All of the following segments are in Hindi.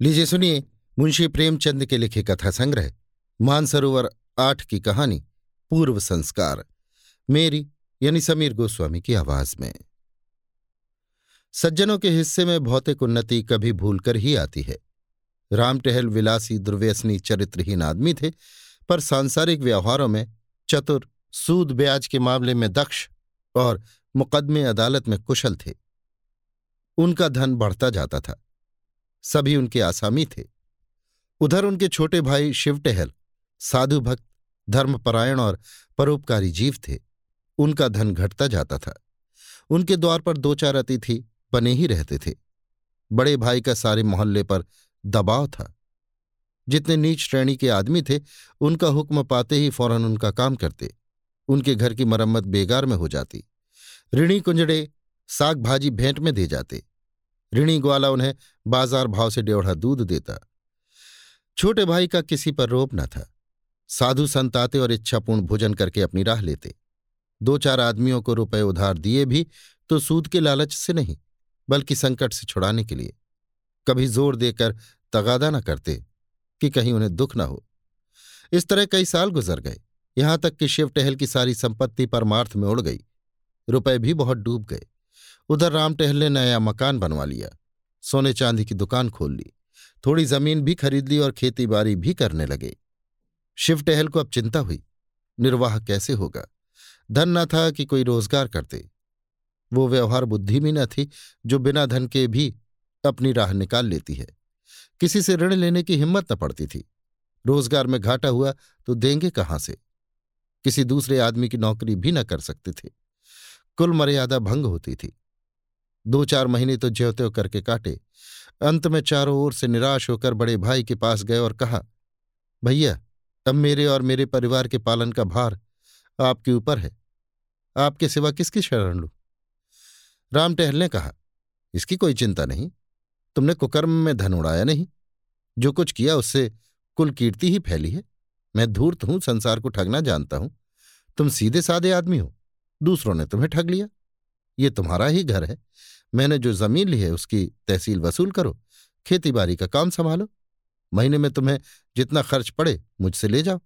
लीजिए सुनिए मुंशी प्रेमचंद के लिखे कथा संग्रह मानसरोवर आठ की कहानी, पूर्व संस्कार, मेरी यानी समीर गोस्वामी की आवाज़ में। सज्जनों के हिस्से में भौतिक उन्नति कभी भूलकर ही आती है। राम टहल विलासी दुर्व्यसनी चरित्रहीन आदमी थे, पर सांसारिक व्यवहारों में चतुर, सूद ब्याज के मामले में दक्ष और मुकदमे अदालत में कुशल थे। उनका धन बढ़ता जाता था। सभी उनके आसामी थे। उधर उनके छोटे भाई शिव टहल साधु भक्त, धर्मपरायण और परोपकारी जीव थे। उनका धन घटता जाता था। उनके द्वार पर दो चार अतिथि बने ही रहते थे। बड़े भाई का सारे मोहल्ले पर दबाव था। जितने नीच श्रेणी के आदमी थे, उनका हुक्म पाते ही फ़ौरन उनका काम करते। उनके घर की मरम्मत बेगार में हो जाती। ऋणी कुंजड़े साग भाजी भेंट में दे जाते। ऋणी ग्वाला उन्हें बाज़ार भाव से डेढ़ा दूध देता। छोटे भाई का किसी पर रोप न था। साधु संत आते और इच्छापूर्ण भोजन करके अपनी राह लेते। दो चार आदमियों को रुपए उधार दिए भी तो सूद के लालच से नहीं, बल्कि संकट से छुड़ाने के लिए। कभी ज़ोर देकर तगादा न करते कि कहीं उन्हें दुख न हो। इस तरह कई साल गुजर गए। यहाँ तक कि शिव टहल की सारी संपत्ति परमार्थ में उड़ गई। रुपए भी बहुत डूब गए। उधर राम टहल ने नया मकान बनवा लिया। सोने चांदी की दुकान खोल ली। थोड़ी ज़मीन भी खरीद ली और खेती बाड़ी भी करने लगे। शिव टहल को अब चिंता हुई। निर्वाह कैसे होगा? धन न था कि कोई रोज़गार करते। वो व्यवहार बुद्धि भी न थी, जो बिना धन के भी अपनी राह निकाल लेती है। किसी से ऋण लेने की हिम्मत न पड़ती थी। रोज़गार में घाटा हुआ तो देंगे कहाँ से? किसी दूसरे आदमी की नौकरी भी न कर सकते थे। कुल मर्यादा भंग होती थी। दो चार महीने तो ज्योत्यो करके काटे। अंत में चारों ओर से निराश होकर बड़े भाई के पास गए और कहा, भैया, अब मेरे और मेरे परिवार के पालन का भार आपके ऊपर है। आपके सिवा किसकी शरण लू? राम टहल ने कहा, इसकी कोई चिंता नहीं। तुमने कुकर्म में धन उड़ाया नहीं। जो कुछ किया उससे कुल कीर्ति ही फैली है। मैं धूर्त हूँ, संसार को ठगना जानता हूँ। तुम सीधे साधे आदमी हो। दूसरों ने तुम्हें ठग लिया। ये तुम्हारा ही घर है। मैंने जो ज़मीन ली है, उसकी तहसील वसूल करो खेती बाड़ी का काम संभालो। महीने में तुम्हें जितना खर्च पड़े, मुझसे ले जाओ।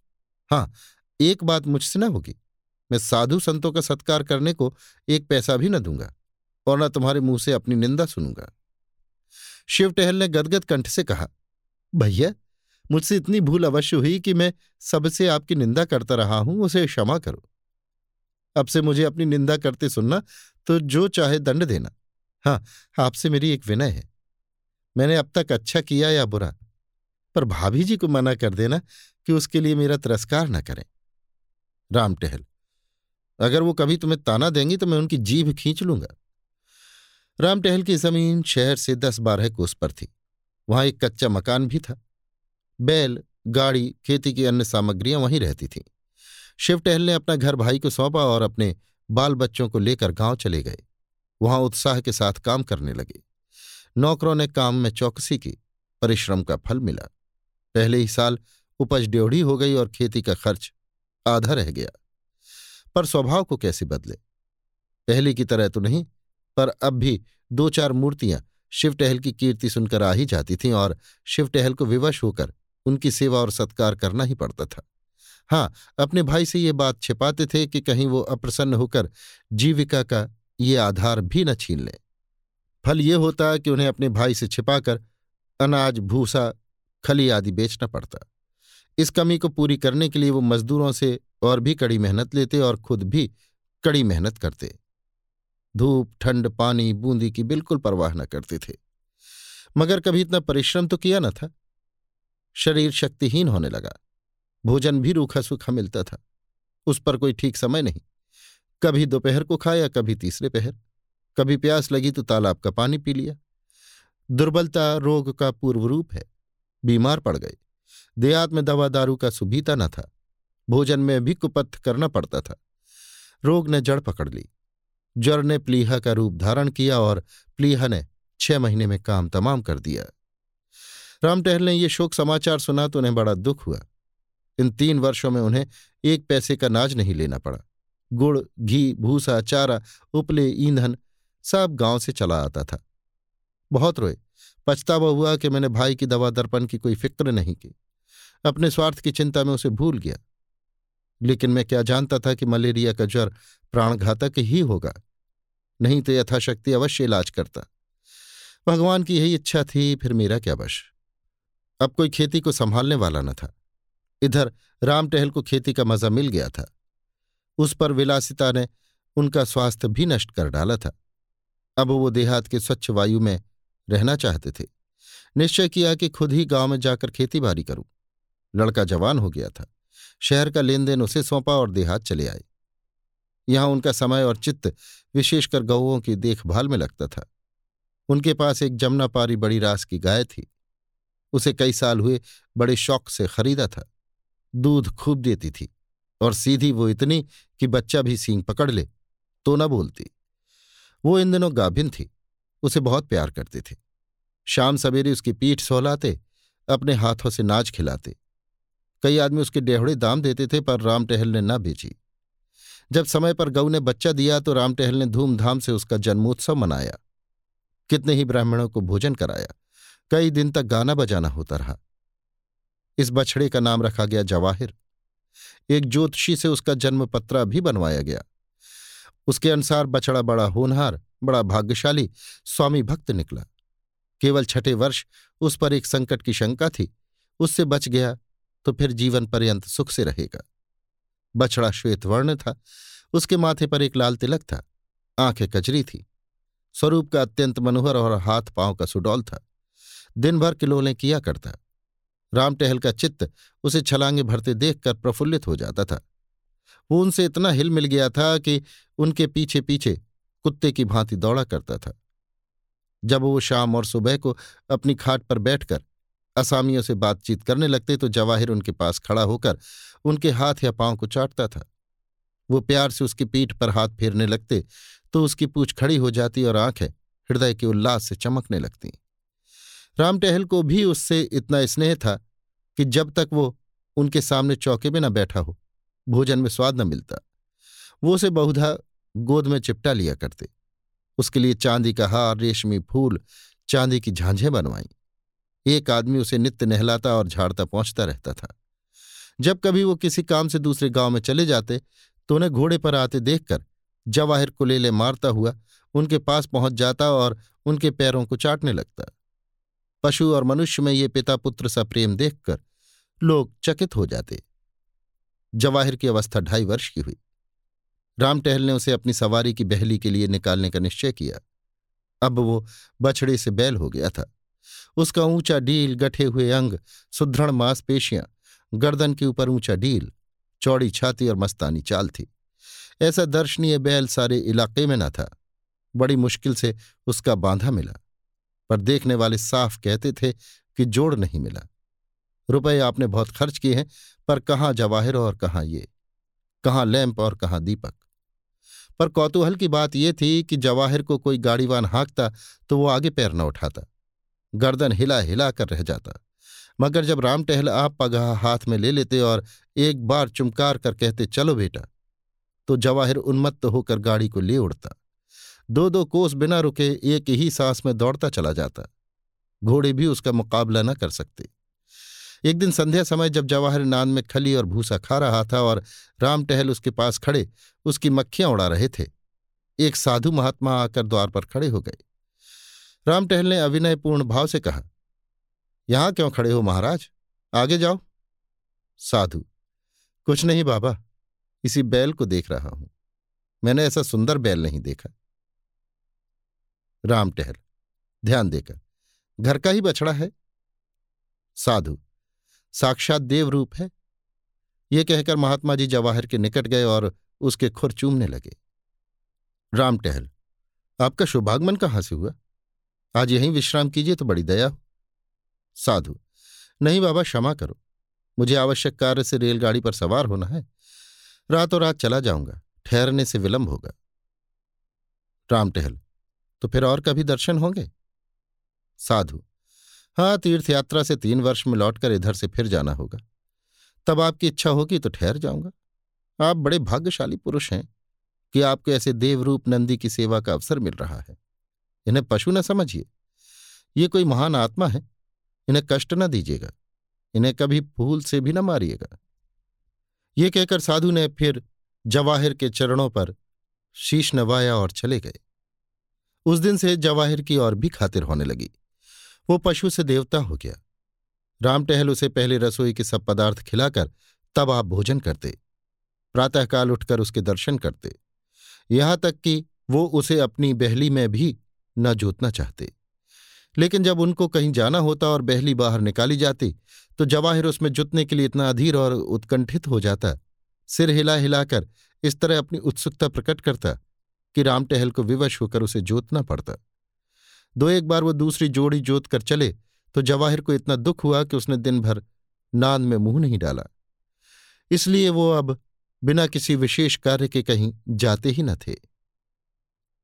हाँ एक बात मुझसे ना होगी। मैं साधु संतों का सत्कार करने को एक पैसा भी न दूँगा, और न तुम्हारे मुँह से अपनी निंदा सुनूँगा। शिव टहल ने गदगद कंठ से कहा, भैया, मुझसे इतनी भूल अवश्य हुई कि मैं सबसे आपकी निंदा करता रहा हूँ, उसे क्षमा करो। अब से मुझे अपनी निंदा करते सुनना तो जो चाहे दंड देना। हाँ आपसे मेरी एक विनय है। मैंने अब तक अच्छा किया या बुरा, पर भाभी जी को मना कर देना कि उसके लिए मेरा तिरस्कार न करें। राम टहल, अगर वो कभी तुम्हें ताना देंगी तो मैं उनकी जीभ खींच लूँगा। राम टहल की ज़मीन शहर से दस बारह कोस पर थी। वहाँ एक कच्चा मकान भी था। बैल, गाड़ी, खेती की अन्य सामग्रियाँ वहीं रहती थीं। शिव टहल ने अपना घर भाई को सौंपा और अपने बाल बच्चों को लेकर गाँव चले गए। वहाँ उत्साह के साथ काम करने लगे। नौकरों ने काम में चौकसी की, परिश्रम का फल मिला। पहले ही साल उपज ड्योढ़ी हो गई और खेती का खर्च आधा रह गया। पर स्वभाव को कैसे बदले? पहले की तरह तो नहीं, पर अब भी दो चार मूर्तियाँ शिव टहल की कीर्ति सुनकर आ ही जाती थीं और शिव टहल को विवश होकर उनकी सेवा और सत्कार करना ही पड़ता था। हाँ अपने भाई से ये बात छिपाते थे कि कहीं वो अप्रसन्न होकर जीविका का ये आधार भी न छीन ले। फल ये होता कि उन्हें अपने भाई से छिपाकर अनाज, भूसा, खली आदि बेचना पड़ता। इस कमी को पूरी करने के लिए वो मजदूरों से और भी कड़ी मेहनत लेते और खुद भी कड़ी मेहनत करते। धूप, ठंड, पानी, बूंदी की बिल्कुल परवाह न करते थे। मगर कभी इतना परिश्रम तो किया न था। शरीर शक्तिहीन होने लगा। भोजन भी रूखा सूखा मिलता था। उस पर कोई ठीक समय नहीं। कभी दोपहर को खाया, कभी तीसरे पहर। कभी प्यास लगी तो तालाब का पानी पी लिया। दुर्बलता रोग का पूर्व रूप है। बीमार पड़ गए। देहात में दवा दारू का सुभीता न था। भोजन में भी कुपथ करना पड़ता था। रोग ने जड़ पकड़ ली। ज्वर ने प्लीहा का रूप धारण किया और प्लीहा ने छह महीने में काम तमाम कर दिया। राम टहल ने ये शोक समाचार सुना तो उन्हें बड़ा दुख हुआ। इन तीन वर्षों में उन्हें एक पैसे का नाज नहीं लेना पड़ा। गुड़, घी, भूसा, चारा, उपले, ईंधन सब गाँव से चला आता था। बहुत रोए। पछतावा हुआ कि मैंने भाई की दवा दर्पण की कोई फ़िक्र नहीं की। अपने स्वार्थ की चिंता में उसे भूल गया। लेकिन मैं क्या जानता था कि मलेरिया का ज्वर प्राणघातक ही होगा? नहीं तो यथाशक्ति अवश्य इलाज करता। भगवान की यही इच्छा थी, फिर मेरा क्या वश? अब कोई खेती को संभालने वाला न था। इधर राम टहल को खेती का मज़ा मिल गया था। उस पर विलासिता ने उनका स्वास्थ्य भी नष्ट कर डाला था। अब वो देहात के स्वच्छ वायु में रहना चाहते थे। निश्चय किया कि खुद ही गाँव में जाकर खेती बाड़ी करूँ। लड़का जवान हो गया था। शहर का लेन देन उसे सौंपा और देहात चले आए। यहाँ उनका समय और चित्त विशेषकर गौओं की देखभाल में लगता था। उनके पास एक जमुना पारी बड़ी रास की गाय थी। उसे कई साल हुए बड़े शौक से खरीदा था। दूध खूब देती थी और सीधी वो इतनी कि बच्चा भी सींग पकड़ ले तो न बोलती। वो इन दिनों गाभिन थी, उसे बहुत प्यार करते थे। शाम सवेरे उसकी पीठ सोहलाते, अपने हाथों से नाच खिलाते। कई आदमी उसके डेहड़े दाम देते थे, पर राम टहल ने न बेची। जब समय पर गऊ ने बच्चा दिया तो राम टहल ने धूमधाम से उसका जन्मोत्सव मनाया। कितने ही ब्राह्मणों को भोजन कराया। कई दिन तक गाना बजाना होता रहा। इस बछड़े का नाम रखा गया जवाहिर। एक ज्योतिषी से उसका जन्म पत्रा भी बनवाया गया। उसके अनुसार बछड़ा बड़ा होनहार, बड़ा भाग्यशाली, स्वामी भक्त निकला। केवल छठे वर्ष उस पर एक संकट की शंका थी। उससे बच गया तो फिर जीवन पर्यंत सुख से रहेगा। बछड़ा श्वेत वर्ण था। उसके माथे पर एक लाल तिलक था। आँखें कचरी थी। स्वरूप का अत्यंत मनोहर और हाथ पाँव का सुडौल था। दिन भर किलोलें किया करता। राम टहल का चित्त उसे छलांगे भरते देखकर प्रफुल्लित हो जाता था। वो उनसे इतना हिल मिल गया था कि उनके पीछे पीछे कुत्ते की भांति दौड़ा करता था। जब वो शाम और सुबह को अपनी खाट पर बैठकर असामियों से बातचीत करने लगते तो जवाहिर उनके पास खड़ा होकर उनके हाथ या पाँव को चाटता था। वो प्यार से उसकी पीठ पर हाथ फेरने लगते तो उसकी पूछ खड़ी हो जाती और आँखें हृदय के उल्लास से चमकने लगती। राम टहल को भी उससे इतना स्नेह था कि जब तक वो उनके सामने चौके में न बैठा हो, भोजन में स्वाद न मिलता। वो उसे बहुधा गोद में चिपटा लिया करते। उसके लिए चांदी का हार, रेशमी फूल, चांदी की झांझें बनवाई। एक आदमी उसे नित्य नहलाता और झाड़ता पहुँचता रहता था। जब कभी वो किसी काम से दूसरे गाँव में चले जाते तो उन्हें घोड़े पर आते देखकर जवाहिर कुलेले मारता हुआ उनके पास पहुँच जाता और उनके पैरों को चाटने लगता। पशु और मनुष्य में ये पिता पुत्र सा प्रेम देखकर लोग चकित हो जाते। जवाहिर की अवस्था ढाई वर्ष की हुई। राम टहल ने उसे अपनी सवारी की बहली के लिए निकालने का निश्चय किया। अब वो बछड़े से बैल हो गया था। उसका ऊँचा डील, गठे हुए अंग, सुदृढ़ मांसपेशियाँ, गर्दन के ऊपर ऊँचा डील, चौड़ी छाती और मस्तानी चाल थी। ऐसा दर्शनीय बैल सारे इलाके में न था। बड़ी मुश्किल से उसका बांधा मिला। पर देखने वाले साफ़ कहते थे कि जोड़ नहीं मिला। रुपए आपने बहुत खर्च किए हैं, पर कहाँ जवाहिर और कहाँ ये? कहाँ लैंप और कहाँ दीपक? पर कौतूहल की बात यह थी कि जवाहिर को कोई गाड़ीवान हाँकता तो वो आगे पैर न उठाता। गर्दन हिला हिला कर रह जाता। मगर जब राम टहल आप पगहा हाथ में ले लेते और एक बार चुमकार कर कहते, चलो बेटा तो जवाहिर उन्मत्त होकर गाड़ी को ले उड़ता। दो दो कोस बिना रुके एक ही सांस में दौड़ता चला जाता। घोड़े भी उसका मुकाबला न कर सकते। एक दिन संध्या समय जब जवाहर नान में खली और भूसा खा रहा था और राम टहल उसके पास खड़े, उसकी मक्खियाँ उड़ा रहे थे। एक साधु महात्मा आकर द्वार पर खड़े हो गए। राम टहल ने अविनयपूर्ण भाव से कहा, यहाँ क्यों खड़े हो महाराज? आगे जाओ। साधु, कुछ नहीं बाबा, इसी बैल को देख रहा हूँ। मैंने ऐसा सुंदर बैल नहीं देखा। राम टहल। ध्यान देकर, घर का ही बछड़ा है? साधु, साक्षात देवरूप है। ये कहकर महात्मा जी जवाहर के निकट गए और उसके खुर चूमने लगे। राम टहल, आपका शुभागमन कहाँ से हुआ? आज यहीं विश्राम कीजिए तो बड़ी दया हो। साधु, नहीं बाबा, क्षमा करो। मुझे आवश्यक कार्य से रेलगाड़ी पर सवार होना है। रातों रात चला जाऊँगा। ठहरने से विलंब होगा। राम टहल तो फिर और कभी दर्शन होंगे? साधु हाँ तीर्थ यात्रा से तीन वर्ष में लौटकर इधर से फिर जाना होगा। तब आपकी इच्छा होगी तो ठहर जाऊँगा। आप बड़े भाग्यशाली पुरुष हैं कि आपको ऐसे देवरूप नंदी की सेवा का अवसर मिल रहा है। इन्हें पशु न समझिए। ये कोई महान आत्मा है। इन्हें कष्ट न दीजिएगा। इन्हें कभी फूल से भी न मारिएगा। ये कहकर साधु ने फिर जवाहिर के चरणों पर शीश नवाया और चले गए। उस दिन से जवाहिर की और भी खातिर होने लगी। वो पशु से देवता हो गया। राम टहल उसे पहले रसोई के सब पदार्थ खिलाकर तब आप भोजन करते। प्रातःकाल उठकर उसके दर्शन करते। यहाँ तक कि वो उसे अपनी बहली में भी न जोतना चाहते। लेकिन जब उनको कहीं जाना होता और बहली बाहर निकाली जाती तो जवाहिर उसमें जुतने के लिए इतना अधीर और उत्कंठित हो जाता, सिर हिला हिलाकर इस तरह अपनी उत्सुकता प्रकट करता। कि राम टहल को विवश होकर उसे जोतना पड़ता। दो एक बार वो दूसरी जोड़ी जोत कर चले तो जवाहिर को इतना दुख हुआ कि उसने दिन भर नांद में मुँह नहीं डाला। इसलिए वो अब बिना किसी विशेष कार्य के कहीं जाते ही न थे।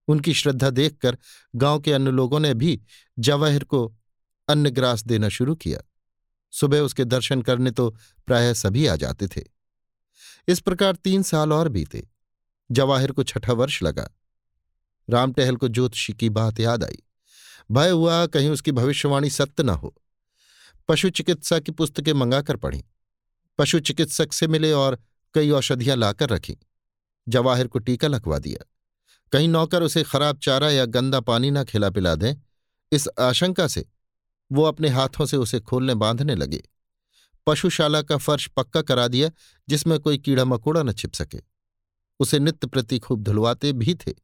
उनकी श्रद्धा देखकर गाँव के अन्य लोगों ने भी जवाहिर को अन्य ग्रास देना शुरू किया। सुबह उसके दर्शन करने तो प्रायः सभी आ जाते थे। इस प्रकार तीन साल और बीते। जवाहिर को छठा वर्ष लगा। राम टहल को ज्योतिषी की बात याद आई। भय हुआ कहीं उसकी भविष्यवाणी सत्य न हो। पशु चिकित्सा की पुस्तकें मंगाकर पढ़ी। पशु चिकित्सक से मिले और कई औषधियाँ लाकर रखी। जवाहिर को टीका लगवा दिया। कहीं नौकर उसे खराब चारा या गंदा पानी न खिला पिला दें। इस आशंका से वो अपने हाथों से उसे खोलने बांधने लगे। पशुशाला का फर्श पक्का करा दिया जिसमें कोई कीड़ा मकोड़ा न छिप सके। उसे नित्य प्रति खूब धुलवाते भी थे।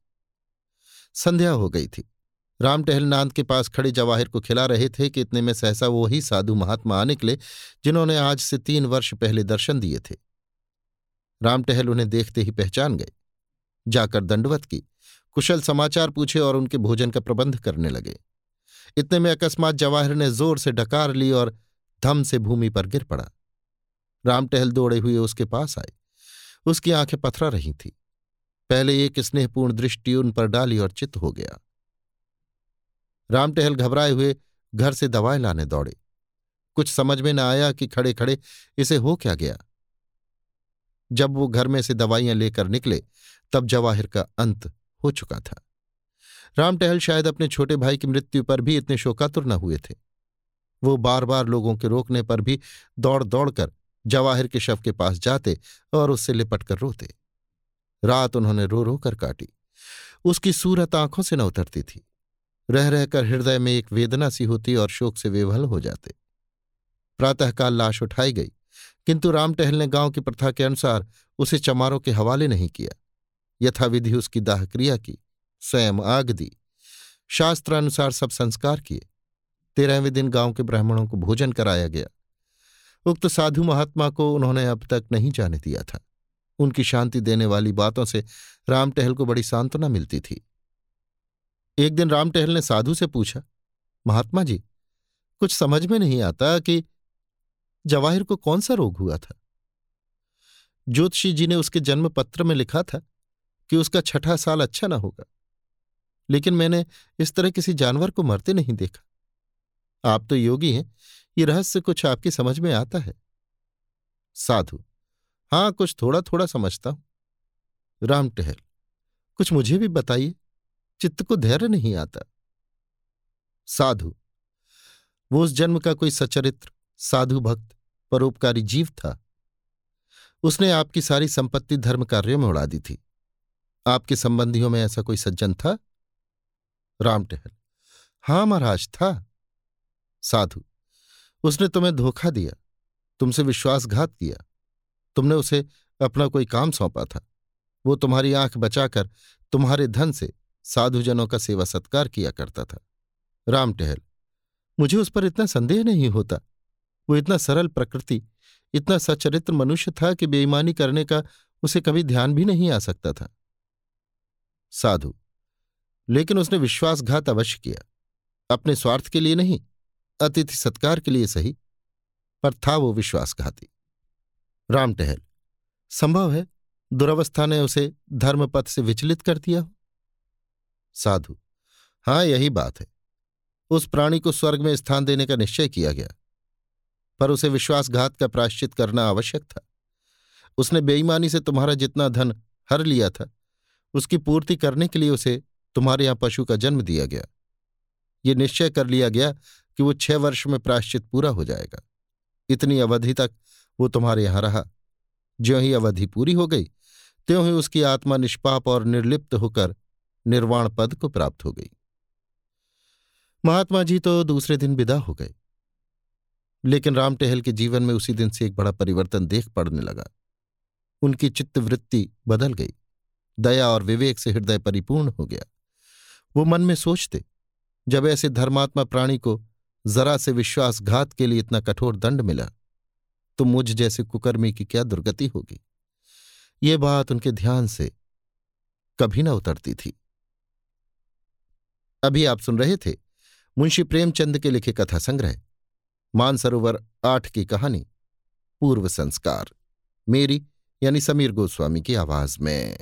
संध्या हो गई थी। राम टहलनांद के पास खड़े जवाहिर को खिला रहे थे कि इतने में सहसा वो ही साधु महात्मा आ निकले, जिन्होंने आज से तीन वर्ष पहले दर्शन दिए थे। राम टहल उन्हें देखते ही पहचान गए। जाकर दंडवत की, कुशल समाचार पूछे और उनके भोजन का प्रबंध करने लगे। इतने में अकस्मात जवाहिर ने ज़ोर से डकार ली और धम से भूमि पर गिर पड़ा। राम टहल दौड़े हुए उसके पास आए। उसकी आँखें पथरा रही थी। पहले एक स्नेहपूर्ण दृष्टि उन पर डाली और चित्त हो गया। राम टहल घबराए हुए घर से दवाएँ लाने दौड़े। कुछ समझ में न आया कि खड़े खड़े इसे हो क्या गया। जब वो घर में से दवाइयाँ लेकर निकले, तब जवाहिर का अंत हो चुका था। राम टहल शायद अपने छोटे भाई की मृत्यु पर भी इतने शोकातुर न हुए थे। वो बार बार लोगों के रोकने पर भी दौड़ दौड़कर जवाहिर के शव के पास जाते और उससे लिपट कर रोते। रात उन्होंने रो रो कर काटी। उसकी सूरत आँखों से न उतरती थी। रह रहकर हृदय में एक वेदना सी होती और शोक से विवल हो जाते। प्रातःकाल लाश उठाई गई, किंतु राम टहल ने गाँव की प्रथा के अनुसार उसे चमारों के हवाले नहीं किया। यथाविधि उसकी दाह क्रिया की, स्वयं आग दी। शास्त्रानुसार सब संस्कार किए। तेरहवें दिन गाँव के ब्राह्मणों को भोजन कराया गया। उक्त साधु महात्मा को उन्होंने अब तक नहीं जाने दिया था। उनकी शांति देने वाली बातों से राम टहल को बड़ी सांत्वना मिलती थी। एक दिन राम टहल ने साधु से पूछा, महात्मा जी, कुछ समझ में नहीं आता कि जवाहिर को कौन सा रोग हुआ था? ज्योतिषी जी ने उसके जन्म पत्र में लिखा था कि उसका छठा साल अच्छा ना होगा, लेकिन मैंने इस तरह किसी जानवर को मरते नहीं देखा। आप तो योगी हैं, ये रहस्य कुछ आपकी समझ में आता है। साधु, हाँ, कुछ थोड़ा थोड़ा समझता हूँ। राम टहल, कुछ मुझे भी बताइए, चित्त को धैर्य नहीं आता। साधु, वो उस जन्म का कोई सचरित्र, साधु भक्त, परोपकारी जीव था। उसने आपकी सारी संपत्ति धर्म कार्यों में उड़ा दी थी। आपके संबंधियों में ऐसा कोई सज्जन था? राम टहल, हाँ, महाराज, था। साधु। उसने तुम्हें धोखा दिया, तुमसे विश्वासघात किया, तुमने उसे अपना कोई काम सौंपा था। वो तुम्हारी आँख बचाकर तुम्हारे धन से साधुजनों का सेवा सत्कार किया करता था। राम टहल, मुझे उस पर इतना संदेह नहीं होता। वो इतना सरल प्रकृति, इतना सचरित्र मनुष्य था कि बेईमानी करने का उसे कभी ध्यान भी नहीं आ सकता था। साधु, लेकिन उसने विश्वासघात अवश्य किया, अपने स्वार्थ के लिए नहीं अतिथि सत्कार के लिए सही, पर था वो विश्वासघाती। राम टहल, संभव है दुर्वस्था ने उसे धर्मपथ से विचलित कर दिया हो? साधु, हाँ, यही बात है। उस प्राणी को स्वर्ग में स्थान देने का निश्चय किया गया, पर उसे विश्वासघात का प्राश्चित करना आवश्यक था। उसने बेईमानी से तुम्हारा जितना धन हर लिया था, उसकी पूर्ति करने के लिए उसे तुम्हारे यहाँ पशु का जन्म दिया गया। ये निश्चय कर लिया गया कि वो छह वर्ष में प्राश्चित पूरा हो जाएगा। इतनी अवधि तक वो तुम्हारे यहाँ रहा। ज्यों ही अवधि पूरी हो गई, त्यों ही उसकी आत्मा निष्पाप और निर्लिप्त होकर निर्वाण पद को प्राप्त हो गई। महात्मा जी तो दूसरे दिन विदा हो गए। लेकिन राम टहल के जीवन में उसी दिन से एक बड़ा परिवर्तन देख पड़ने लगा। उनकी चित्तवृत्ति बदल गई। दया और विवेक से हृदय परिपूर्ण हो गया। वो मन में सोचते, जब ऐसे धर्मात्मा प्राणी को जरा से विश्वासघात के लिए इतना कठोर दंड मिला तो मुझ जैसे कुकर्मी की क्या दुर्गति होगी? ये बात उनके ध्यान से कभी न उतरती थी। अभी आप सुन रहे थे मुंशी प्रेमचंद के लिखे कथा संग्रह, मानसरोवर आठ की कहानी, पूर्व संस्कार, मेरी यानी समीर गोस्वामी की आवाज़ में।